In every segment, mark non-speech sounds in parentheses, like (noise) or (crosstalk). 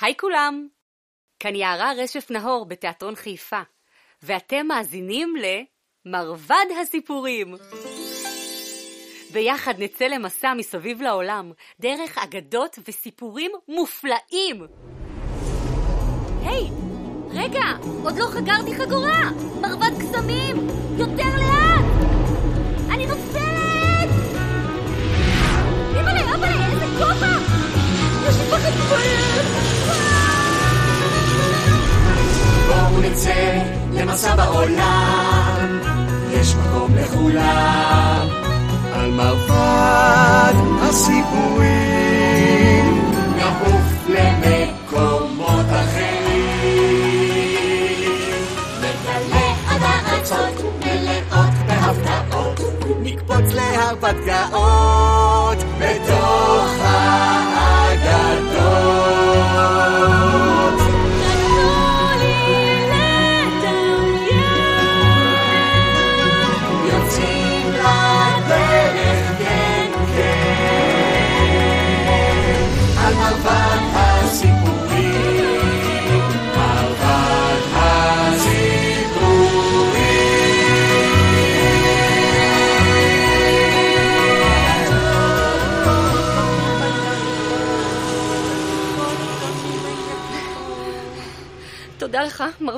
היי כולם! כאן יערה רשף נהור בתיאטרון חיפה, ואתם מאזינים ל"מרבד הסיפורים". ביחד נצא למסע מסביב לעולם, דרך אגדות וסיפורים מופלאים! היי, רגע, עוד לא חגרתי חגורה! מרבד קסמים! יותר לאט! אני נופלת! אימא'לה, אבא'לה, איזה כובע! יש לי פחד בואו נצא למסע בעולם, יש מקום לכולם.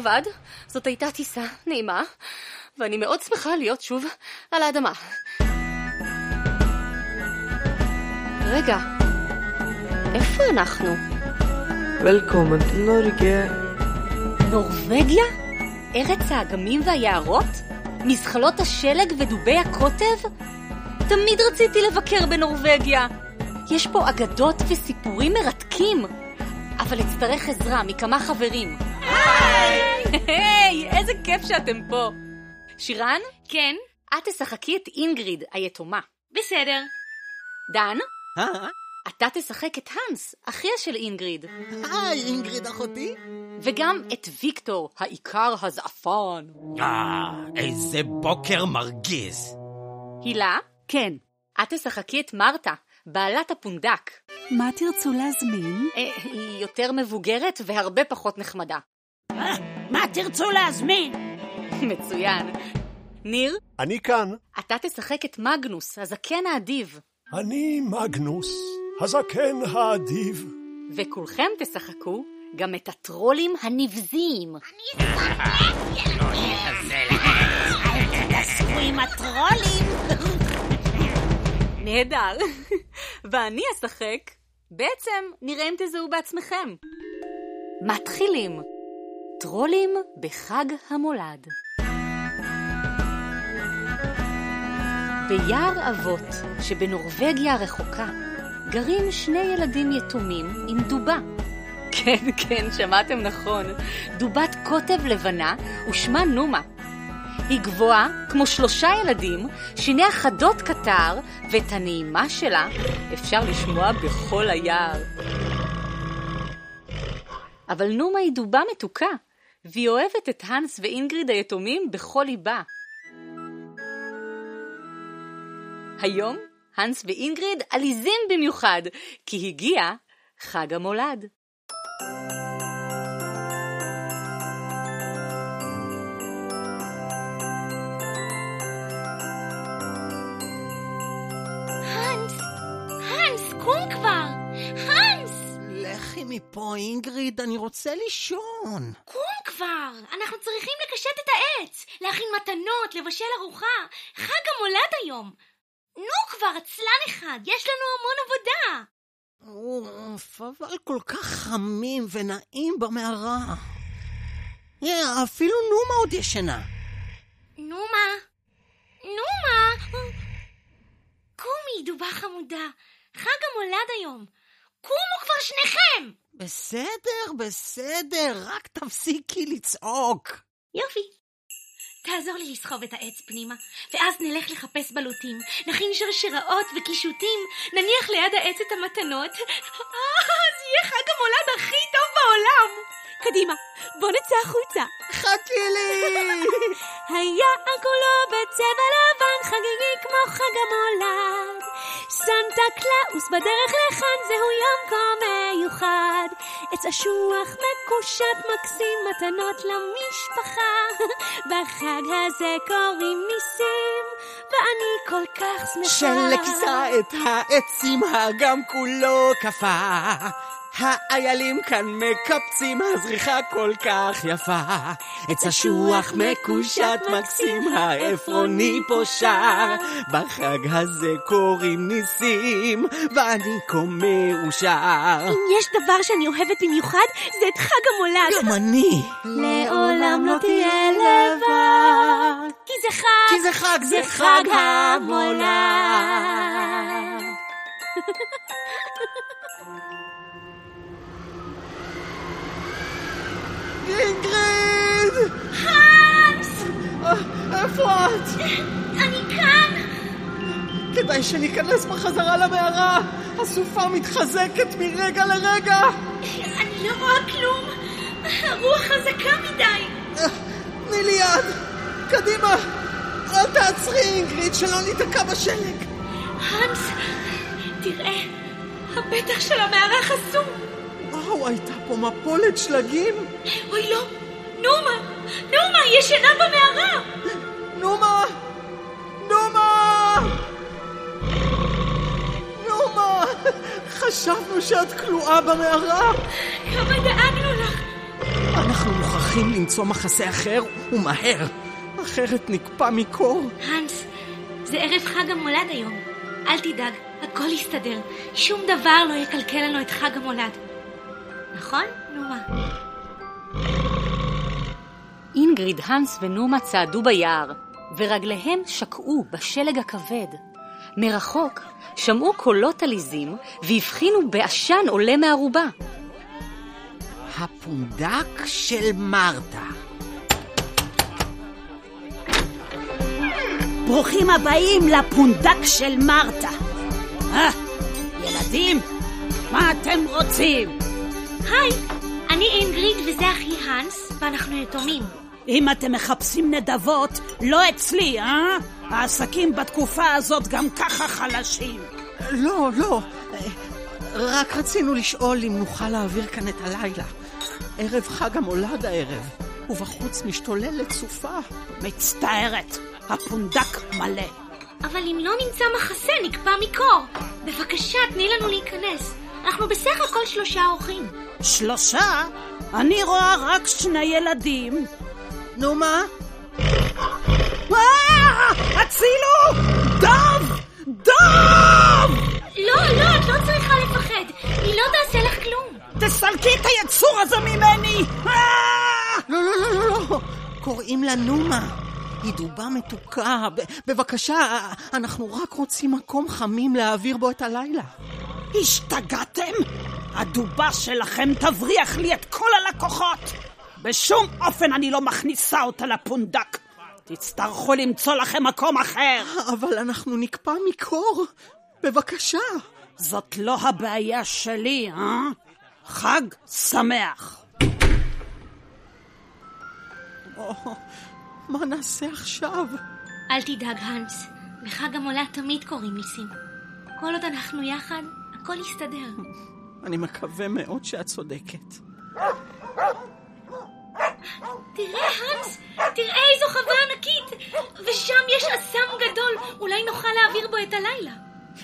מרבד. זאת הייתה טיסה נעימה, ואני מאוד שמחה להיות שוב על האדמה. רגע, איפה אנחנו? Velkommen til Norge. נורבגיה? ארץ האגמים והיערות? מזחלות השלג ודובי הקוטב? תמיד רציתי לבקר בנורבגיה. יש פה אגדות וסיפורים מרתקים, אבל אצטרך עזרה מכמה חברים. היי! היי, איזה כיף שאתם פה. שירן? כן, את תשחקי את אינגריד, היתומה. בסדר. דן? אה? אתה תשחק את הנס, אחיה של אינגריד. היי, אינגריד אחותי. וגם את ויקטור, העיקר הזעפן. אה, איזה בוקר מרגיז. הילה? כן, את תשחקי את מרתה, בעלת הפונדק. מה תרצו להזמין? אה, היא יותר מבוגרת והרבה פחות נחמדה. מה תרצו להזמין? מצוין. ניר, אני כאן. אתה תשחק את מגנוס, הזקן האדיב. אני מגנוס, הזקן האדיב. וכולכם תשחקו גם את הטרולים הנבזיים. תתעסקו עם הטרולים. נהדר. (laughs) ואני אשחק. בעצם, נראה אם תזהו בעצמכם. מתחילים. טרולים בחג המולד. ביער אבות שבנורבגיה הרחוקה גרים שני ילדים יתומים עם דובה. כן, כן, שמעתם נכון. דובת קוטב לבנה ושמה נומה. היא גבוהה כמו שלושה ילדים, שיניה חדות קטר, ואת הנעימה שלה אפשר לשמוע בכל היער. אבל נומה היא דובה מתוקה, והיא אוהבת את הנס ואינגריד היתומים בכל ליבה. היום הנס ואינגריד עליזים במיוחד, כי הגיע חג המולד. הנס! הנס, קום כבר! הנס! לכי מפה, אינגריד, אני רוצה לישון. קום כבר! אנחנו צריכים לקשט את העץ, להכין מתנות, לבשל ארוחה. חג המולד היום. נו כבר, עצלן אחד, יש לנו המון עבודה. אוף, אבל כל כך חמים ונעים במערה. אפילו נומה עוד ישנה. נו מה? נו מה? קומי, דובה חמודה. חג המולד היום. קומו כבר שניכם! בסדר, בסדר, רק תפסיקי לצעוק. יופי. תעזור לי לסחוב את העץ פנימה, ואז נלך לחפש בלוטים, נכין שרשראות וקישוטים, נניח ליד העץ את המתנות. אה, זה יהיה חג המולד הכי טוב בעולם! קדימה, בוא נצא החוצה. חכי לי! (laughs) היער כולו בצבע לבן, חגיגי כמו חג המולד. סנטה קלאוס בדרך לכאן, זהו יום קסום. מיוחד. עץ אשוח מקושט מקסים מתנות למשפחה. (laughs) בחג הזה קוראים ניסים, ואני כל כך שמחה. שלכיסה את העצים האגם כולו קפא. האיילים כאן מקפצים, הזריחה כל כך יפה. עץ אשוח מקושט מקסים, העפרוני פה שר. בחג הזה קוראים ניסים, ואני כה מאושר. אם יש דבר שאני אוהבת במיוחד, זה את חג המולד. גם אני. לעולם לא תהיה לבד. כי זה חג, כי זה חג, זה חג המולד. (laughs) אינגריד! האנס! אה, איפה את? אני כאן! כדאי שניכנס בחזרה למערה. הסופה מתחזקת מרגע לרגע. אני לא רואה כלום. הרוח חזקה מדי. אה, תני לי יד. קדימה. אל תעצרי, אינגריד, שלא ניתקע בשלג. האנס, תראה, הפתח של המערה חסום. וואו, הייתה פה מפולת שלגים. אוי לא, נומה, נומה, היא ישנה במערה. נומה! נומה! נומה! חשבנו שאת כלואה במערה. כמה דאגנו לך. אנחנו מוכרחים למצוא מחסה אחר, ומהר. אחרת נקפא מקור. האנס, זה ערב חג המולד היום. אל תדאג, הכל יסתדר. שום דבר לא יקלקל לנו את חג המולד. נכון, נומה? אינגריד, האנס ונומה צעדו ביער, ורגליהם שקעו בשלג הכבד. מרחוק שמעו קולות עליזים והבחינו בעשן עולה מערובה. הפונדק של מרתה. ברוכים הבאים לפונדק של מרתה. אה, ילדים, מה אתם רוצים? היי, אני אינגריד וזה אחי האנס, ואנחנו יתומים. אם אתם מחפשים נדבות, לא אצלי, אה? העסקים בתקופה הזאת גם ככה חלשים. לא, לא. רק רצינו לשאול אם נוכל להעביר כאן את הלילה. ערב חג המולד הערב, ובחוץ משתוללת סופה. מצטערת, הפונדק מלא. אבל אם לא נמצא מחסה, נקפא מקור. בבקשה, תני לנו להיכנס. אנחנו בסך הכל שלושה אורחים. שלושה? אני רואה רק שני ילדים. נו מה? אה! הצילו! דב! דב! לא, לא, את לא צריכה לפחד. היא לא תעשה לך כלום. תסלקי את היצור הזה ממני! אה! לא, לא, לא, לא, לא. קוראים לה נומה. היא דובה מתוקה. ב- בבקשה, אנחנו רק רוצים מקום חמים להעביר בו את הלילה. השתגעתם? הדובה שלכם תבריח לי את כל הלקוחות. בשום אופן אני לא מכניסה אותה לפונדק. תצטרכו למצוא לכם מקום אחר. אבל אנחנו נקפא מקור. בבקשה. זאת לא הבעיה שלי, אה? חג שמח. או, מה נעשה עכשיו? אל תדאג, האנס. בחג המולד תמיד קוראים ניסים. כל עוד אנחנו יחד, הכל יסתדר. אני מקווה מאוד שאת צודקת. תראה, האנס, תראה איזו חווה ענקית! ושם יש אסם גדול, אולי נוכל להעביר בו את הלילה.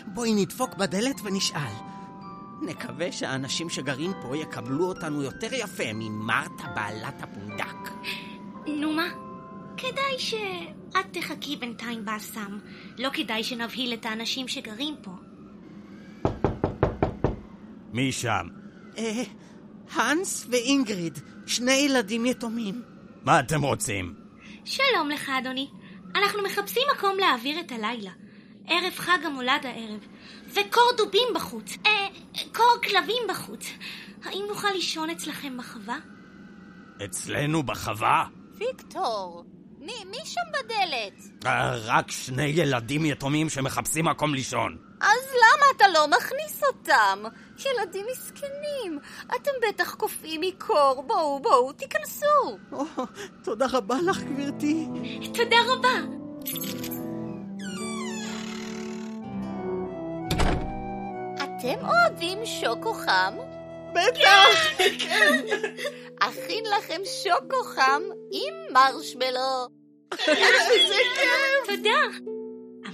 בואי נדפוק בדלת ונשאל. נקווה שהאנשים שגרים פה יקבלו אותנו יותר יפה ממרתה בעלת הפונדק. נו מה? כדאי שאת תחכי בינתיים באסם. לא כדאי שנבהיל את האנשים שגרים פה. מי שם? אה, הנס ואינגריד, שני ילדים יתומים. מה אתם רוצים? שלום לך, אדוני. אנחנו מחפשים מקום להעביר את הלילה. ערב חג המולד הערב. וקור דובים בחוץ. אה, קור כלבים בחוץ. האם נוכל לישון אצלכם בחווה? אצלנו בחווה? ויקטור, מי, מי שם בדלת? אה, רק שני ילדים יתומים שמחפשים מקום לישון. אז למה אתה לא מכניס אותם? ילדים מסכנים, אתם בטח קופאים מקור. בואו, בואו, תיכנסו. תודה רבה לך, גברתי. תודה רבה. אתם אוהבים שוקו חם? בטח! כן. אכין לכם שוקו חם עם מרשמלו. איזה כיף! תודה.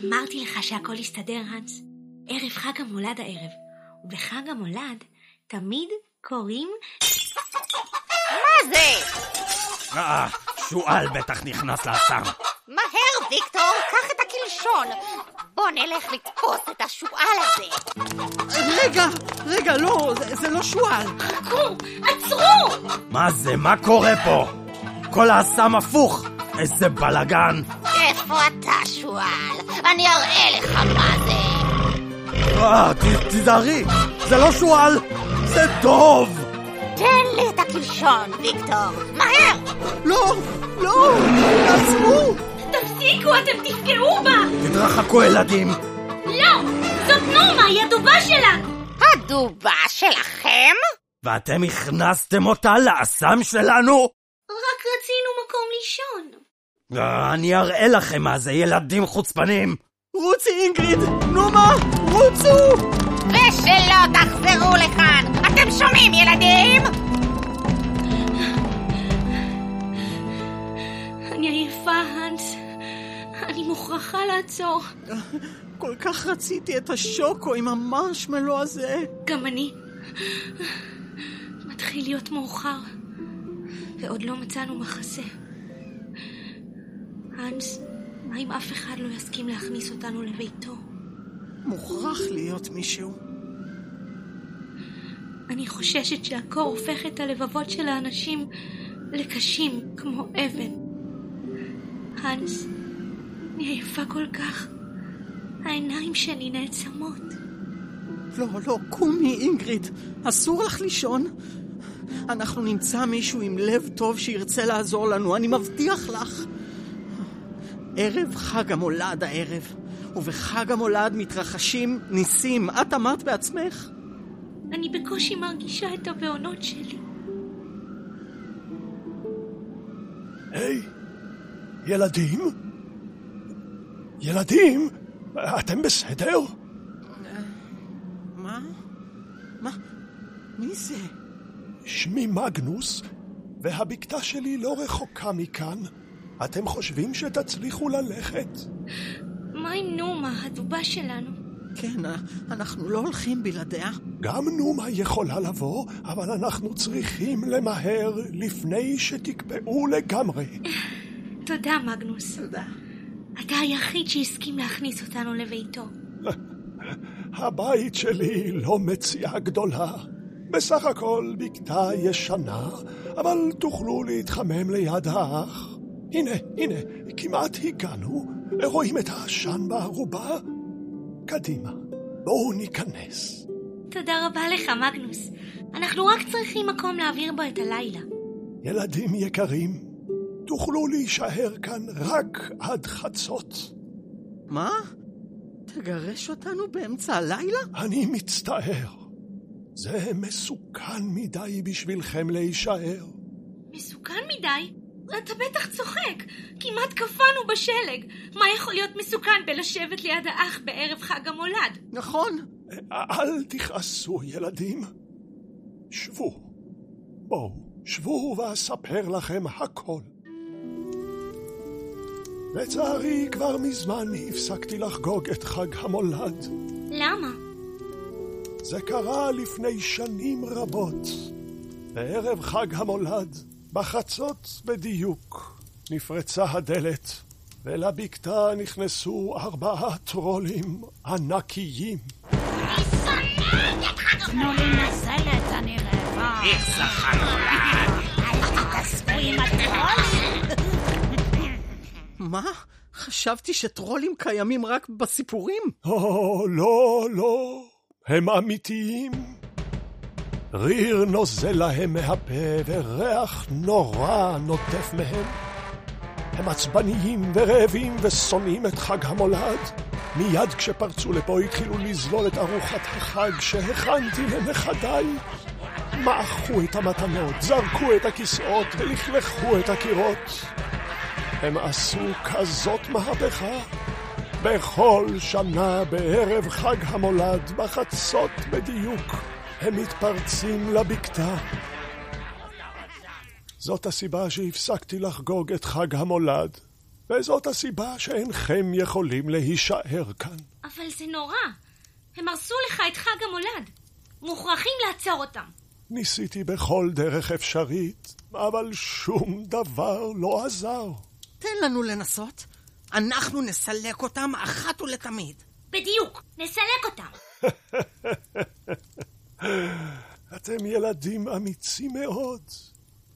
אמרתי לך שהכל יסתדר, האנס. ערב חג המולד הערב, ובחג המולד תמיד קוראים... מה זה? אה, שועל בטח נכנס לאסם. מהר, ויקטור, קח את הקלשון. בוא נלך לתפוס את השועל הזה. רגע, רגע, לא, זה, זה לא שועל. חכו! עצרו! מה זה? מה קורה פה? כל האסם הפוך! איזה בלאגן! איפה אתה, שועל? אני אראה לך מה זה. אה, תיזהרי! זה לא שועל! זה דוב! תן לי את הקלשון, ויקטור. מהר! לא, לא, תעצרו! תפסיקו, אתם תפגעו בה! תתרחקו ילדים! לא! זאת נורמה, היא הדובה שלנו! הדובה שלכם? ואתם הכנסתם אותה לאסם שלנו? רק רצינו מקום לישון. אה, אני אראה לכם מה זה, ילדים חוצפנים! רוצי אינגריד, נו מה, רוצו! ושלא תחזרו לכאן! אתם שומעים, ילדים? אני עייפה, האנס. אני מוכרחה לעצור. כל כך רציתי את השוקו עם המרשמלו הזה. גם אני. מתחיל להיות מאוחר, ועוד לא מצאנו מחסה. האנס, מה אם אף אחד לא יסכים להכניס אותנו לביתו? מוכרח להיות מישהו. אני חוששת שהקור הופך את הלבבות של האנשים לקשים כמו אבן. האנס, אני עייפה כל כך. העיניים שלי נעצמות. לא, לא, קומי, אינגריד. אסור לך לישון. אנחנו נמצא מישהו עם לב טוב שירצה לעזור לנו, אני מבטיח לך. ערב חג המולד הערב, ובחג המולד מתרחשים ניסים. את אמרת בעצמך. אני בקושי מרגישה את הבעונות שלי. היי, ילדים? ילדים? אתם בסדר? מה? מה? מי זה? שמי מגנוס, והבקתה שלי לא רחוקה מכאן. אתם חושבים שתצליחו ללכת? מה עם נומה, הדובה שלנו? כן, אנחנו לא הולכים בלעדיה. גם נומה יכולה לבוא, אבל אנחנו צריכים למהר לפני שתקפאו לגמרי. (laughs) תודה, מגנוס. תודה. אתה היחיד שהסכים להכניס אותנו לביתו. (laughs) הבית שלי לא מציאה גדולה. בסך הכל בקתה ישנה, אבל תוכלו להתחמם ליד האח. הנה, הנה, כמעט הגענו. רואים את העשן בערובה? קדימה, בואו ניכנס. תודה רבה לך, מגנוס. אנחנו רק צריכים מקום להעביר בו את הלילה. ילדים יקרים, תוכלו להישאר כאן רק עד חצות. מה? תגרש אותנו באמצע הלילה? אני מצטער. זה מסוכן מדי בשבילכם להישאר. מסוכן מדי? אתה בטח צוחק. כמעט קפאנו בשלג. מה יכול להיות מסוכן בלשבת ליד האח בערב חג המולד? נכון. אל תכעסו, ילדים. שבו. בואו, שבו ואספר לכם הכל. לצערי, כבר מזמן הפסקתי לחגוג את חג המולד. למה? זה קרה לפני שנים רבות. בערב חג המולד, בחצות בדיוק, נפרצה הדלת, ולבקתה נכנסו ארבעה טרולים ענקיים. תנו לי נזלת, אני רעבה. איך אל תתעסקו עם הטרולים. מה? חשבתי שטרולים קיימים רק בסיפורים. או, לא, לא, הם אמיתיים. ריר נוזל להם מהפה וריח נורא נוטף מהם. הם עצבניים ורעבים ושונאים את חג המולד. מיד כשפרצו לפה התחילו לזלול את ארוחת החג שהכנתי לנכדיי. מעכו את המתנות, זרקו את הכיסאות ולכלכו את הקירות. הם עשו כזאת מהפכה. בכל שנה בערב חג המולד, בחצות בדיוק, הם מתפרצים לבקתה. זאת הסיבה שהפסקתי לחגוג את חג המולד, וזאת הסיבה שאינכם יכולים להישאר כאן. אבל זה נורא. הם הרסו לך את חג המולד. מוכרחים לעצור אותם. ניסיתי בכל דרך אפשרית, אבל שום דבר לא עזר. תן לנו לנסות. אנחנו נסלק אותם אחת ולתמיד. בדיוק, נסלק אותם. (laughs) אתם ילדים אמיצים מאוד,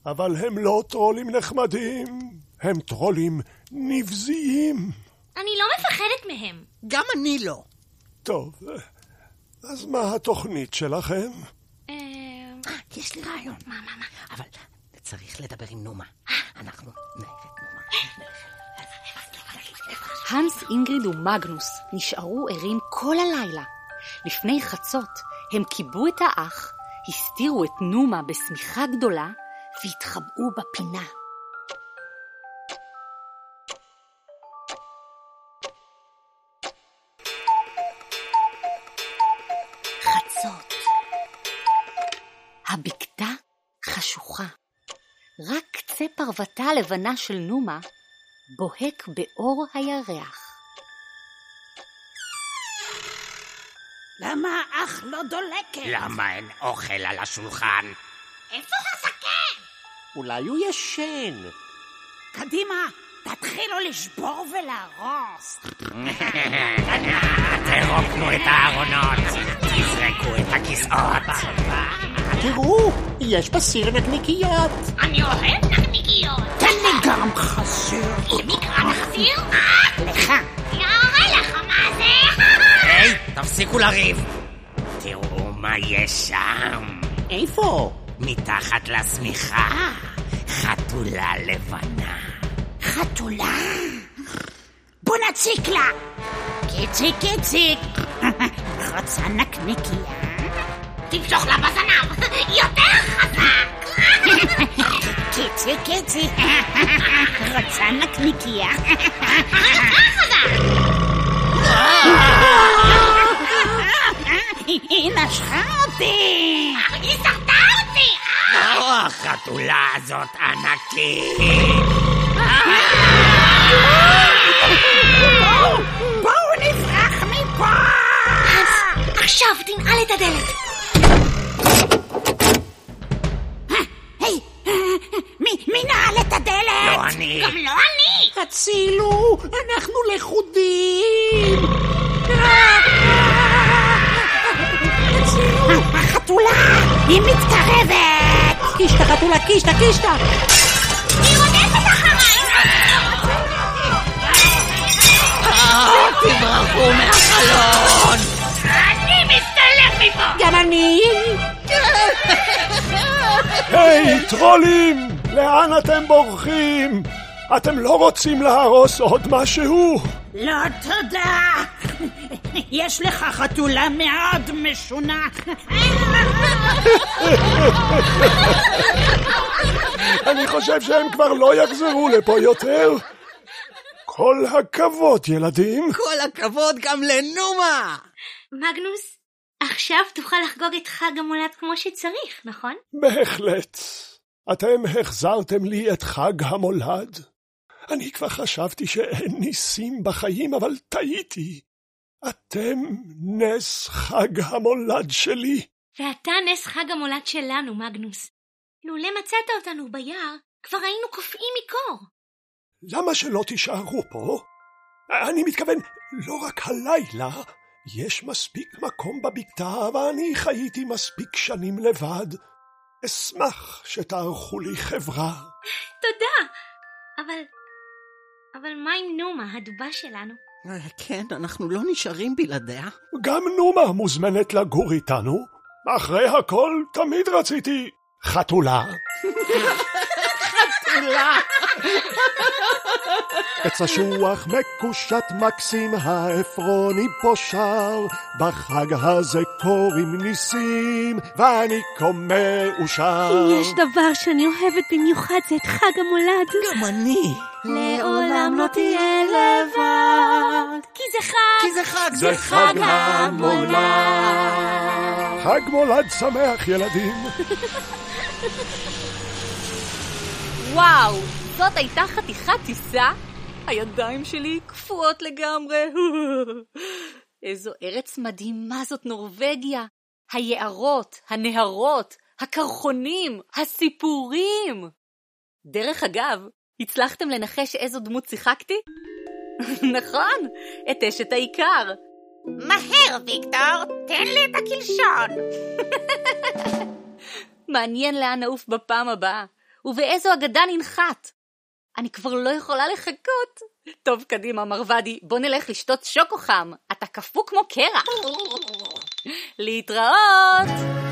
אבל הם לא טרולים נחמדים, הם טרולים נבזיים. אני לא מפחדת מהם. גם אני לא. טוב, אז מה התוכנית שלכם? אה... יש לי רעיון. מה, מה, מה? אבל צריך לדבר עם נומה. אנחנו נלך את נומה. הנס, אינגריד ומגנוס נשארו ערים כל הלילה. לפני חצות הם כיבו את האח, הסתירו את נומה בשמיכה גדולה והתחבאו בפינה. חצות. הבקתה חשוכה. רק קצה פרוותה הלבנה של נומה בוהק באור הירח. למה האח לא דולקת? למה אין אוכל על השולחן? איפה הזקן? אולי הוא ישן. קדימה, תתחילו לשבור ולהרוס. (laughs) תרוקנו את הארונות, תזרקו את הכיסאות. תראו, יש בסיר נקניקיות. אני אוהב נקניקיות. תן לי גם חזיר. נקרא מחזיר? לך. תפסיקו לריב. תראו מה יש שם. איפה? מתחת לשמיכה, חתולה לבנה. חתולה. בוא נציק לה. קיציק קיציק. (laughs) רוצה נקניקיה? תמשוך לה בזנב. יותר חזק. (laughs) קיציק קיציק. (laughs) רוצה נקניקיה? היא נשכה אותי. היא שרדה אותי. או, החתולה הזאת ענקית. חתולה, קישטה, קישטה! היא רודפת אחריי. תברחו מהחלון! אני מסתלק מפה. גם אני! היי, טרולים! לאן אתם בורחים? אתם לא רוצים להרוס עוד משהו? לא תודה! יש לך חתולה מאוד משונה! אני חושב שהם כבר לא יחזרו לפה יותר. כל הכבוד, ילדים. כל הכבוד גם לנומה! מגנוס, עכשיו תוכל לחגוג את חג המולד כמו שצריך, נכון? בהחלט. אתם החזרתם לי את חג המולד. אני כבר חשבתי שאין ניסים בחיים, אבל טעיתי. אתם נס חג המולד שלי. ואתה נס חג המולד שלנו, מגנוס. לולא מצאת אותנו ביער, כבר היינו קופאים מקור. למה שלא תישארו פה? אני מתכוון, לא רק הלילה, יש מספיק מקום בבקתה, ואני חייתי מספיק שנים לבד. אשמח שתערכו לי חברה. תודה. אבל... אבל מה עם נומה, הדובה שלנו? אה, כן, אנחנו לא נשארים בלעדיה. גם נומה מוזמנת לגור איתנו. אחרי הכל, תמיד רציתי חתולה. חתולה! עץ אשוח מקושט מקסים, העפרוני פה שר. בחג הזה קוראים ניסים, ואני כה מאושר. אם יש דבר שאני אוהבת במיוחד זה את חג המולד. גם אני. לעולם לא תהיה לבד. כי זה חג. כי זה חג. זה חג המולד. חג מולד שמח, ילדים. וואו, זאת הייתה חתיכת טיסה? הידיים שלי קפואות לגמרי. איזו ארץ מדהימה זאת נורבגיה. היערות, הנהרות, הקרחונים, הסיפורים. דרך אגב, הצלחתם לנחש איזו דמות שיחקתי? (laughs) נכון, את אשת העיקר. מהר, ויקטור, תן לי את הקלשון. (laughs) מעניין לאן נעוף בפעם הבאה, ובאיזו אגדה ננחת. אני כבר לא יכולה לחכות. טוב, קדימה, מרוודי, בוא נלך לשתות שוקו חם. אתה קפוא כמו קרח. (laughs) להתראות!